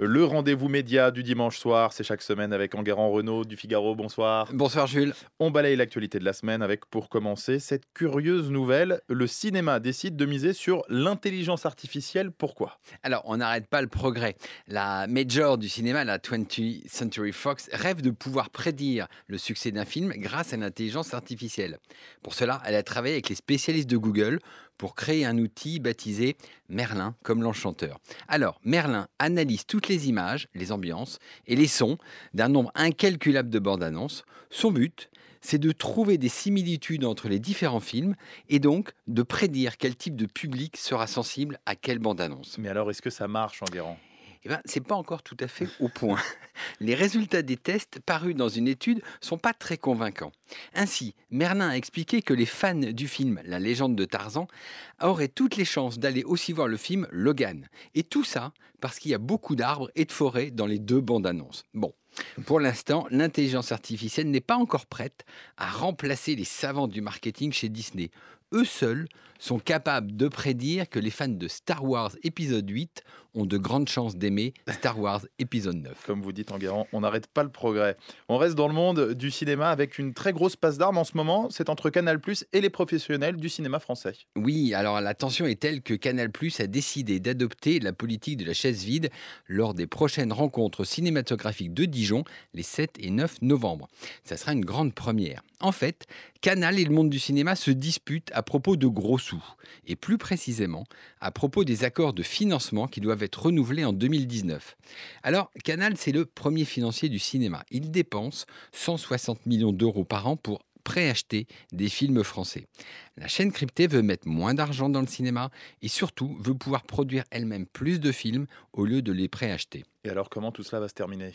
Le rendez-vous média du dimanche soir, c'est chaque semaine avec Enguerrand Renault du Figaro. Bonsoir. Bonsoir Jules. On balaye l'actualité de la semaine avec, pour commencer, cette curieuse nouvelle. Le cinéma décide de miser sur l'intelligence artificielle. Pourquoi? Alors, on n'arrête pas le progrès. La major du cinéma, la 20th Century Fox, rêve de pouvoir prédire le succès d'un film grâce à l'intelligence artificielle. Pour cela, elle a travaillé avec les spécialistes de Google pour créer un outil baptisé Merlin comme l'enchanteur. Alors, Merlin analyse toutes les images, les ambiances et les sons d'un nombre incalculable de bandes annonces. Son but, c'est de trouver des similitudes entre les différents films et donc de prédire quel type de public sera sensible à quelle bande annonce. Mais alors, est-ce que ça marche, Enguerrand eh ben, c'est pas encore tout à fait au point. Les résultats des tests parus dans une étude sont pas très convaincants. Ainsi, Merlin a expliqué que les fans du film La légende de Tarzan auraient toutes les chances d'aller aussi voir le film Logan. Et tout ça parce qu'il y a beaucoup d'arbres et de forêts dans les deux bandes annonces. Bon, pour l'instant, l'intelligence artificielle n'est pas encore prête à remplacer les savants du marketing chez Disney. Eux seuls sont capables de prédire que les fans de Star Wars épisode 8 ont de grandes chances d'aimer Star Wars épisode 9. Comme vous dites Enguerrand, on n'arrête pas le progrès. On reste dans le monde du cinéma avec une très grosse passe d'armes en ce moment. C'est entre Canal Plus et les professionnels du cinéma français. Oui, alors la tension est telle que Canal Plus a décidé d'adopter la politique de la chaise vide lors des prochaines rencontres cinématographiques de Dijon les 7 et 9 novembre. Ça sera une grande première. En fait, Canal et le monde du cinéma se disputent à propos de gros sous, et plus précisément à propos des accords de financement qui doivent être renouvelés en 2019. Alors, Canal, c'est le premier financier du cinéma. Il dépense 160 millions d'euros par an pour préacheter des films français. La chaîne cryptée veut mettre moins d'argent dans le cinéma et surtout veut pouvoir produire elle-même plus de films au lieu de les préacheter. Et alors comment tout cela va se terminer?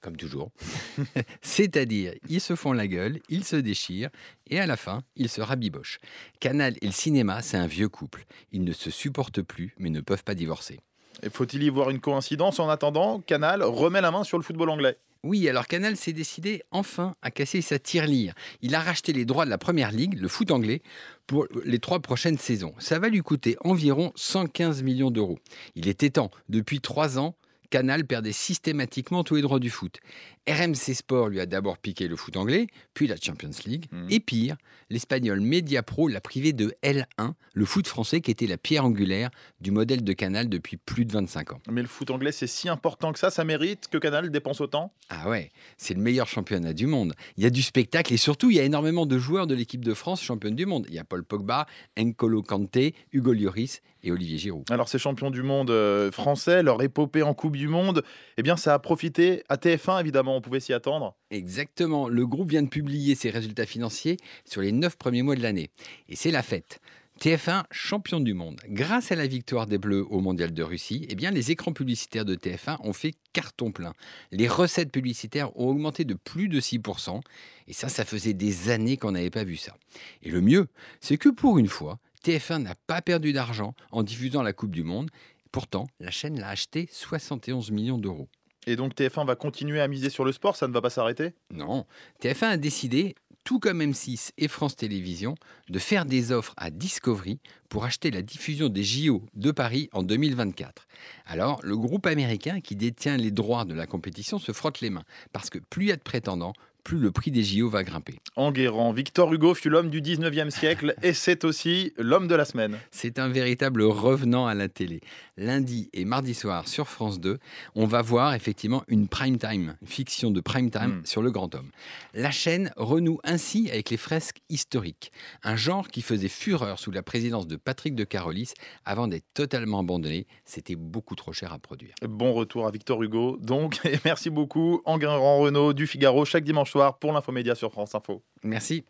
Comme toujours. C'est-à-dire, ils se font la gueule, ils se déchirent, et à la fin, ils se rabibochent. Canal et le cinéma, c'est un vieux couple. Ils ne se supportent plus, mais ne peuvent pas divorcer. Faut-il y voir une coïncidence En attendant, Canal remet la main sur le football anglais? Oui, alors Canal s'est décidé enfin à casser sa tirelire. Il a racheté les droits de la première ligue, le foot anglais, pour les trois prochaines saisons. Ça va lui coûter environ 115 millions d'euros. Il était temps. Depuis trois ans, Canal perdait systématiquement tous les droits du foot. RMC Sport lui a d'abord piqué le foot anglais, puis la Champions League. Mhm. Et pire, l'espagnol Mediapro l'a privé de L1, le foot français qui était la pierre angulaire du modèle de Canal depuis plus de 25 ans. Mais le foot anglais, c'est si important que ça, ça mérite que Canal dépense autant? Ah ouais, c'est le meilleur championnat du monde. Il y a du spectacle et surtout, il y a énormément de joueurs de l'équipe de France championne du monde. Il y a Paul Pogba, N'Kolo Kanté, Hugo Lloris et Olivier Giroud. Alors ces champions du monde euh, français, leur épopée en Coupe Monde, eh bien ça a profité à TF1 évidemment, on pouvait s'y attendre. Exactement, le groupe vient de publier ses résultats financiers sur les neuf premiers mois de l'année. Et c'est la fête. TF1 champion du monde. Grâce à la victoire des Bleus au Mondial de Russie, eh bien, les écrans publicitaires de TF1 ont fait carton plein. Les recettes publicitaires ont augmenté de plus de 6%. Et ça, ça faisait des années qu'on n'avait pas vu ça. Et le mieux, c'est que pour une fois, TF1 n'a pas perdu d'argent en diffusant la Coupe du Monde. Pourtant, la chaîne l'a acheté 71 millions d'euros. Et donc TF1 va continuer à miser sur le sport, ça ne va pas s'arrêter? Non, TF1 a décidé, tout comme M6 et France Télévisions, de faire des offres à Discovery pour acheter la diffusion des JO de Paris en 2024. Alors, le groupe américain qui détient les droits de la compétition se frotte les mains, parce que plus il y a de prétendants, plus le prix des JO va grimper. Enguerrand, Victor Hugo fut l'homme du 19e siècle et c'est aussi l'homme de la semaine. C'est un véritable revenant à la télé. Lundi et mardi soir sur France 2, on va voir effectivement une prime time, fiction de prime time hmm. sur le grand homme. La chaîne renoue ainsi avec les fresques historiques, un genre qui faisait fureur sous la présidence de Patrick de Carolis avant d'être totalement abandonné. C'était beaucoup trop cher à produire. Bon retour à Victor Hugo donc et merci beaucoup Enguerrand Renault du Figaro chaque dimanche pour l'infomédia sur France Info. Merci.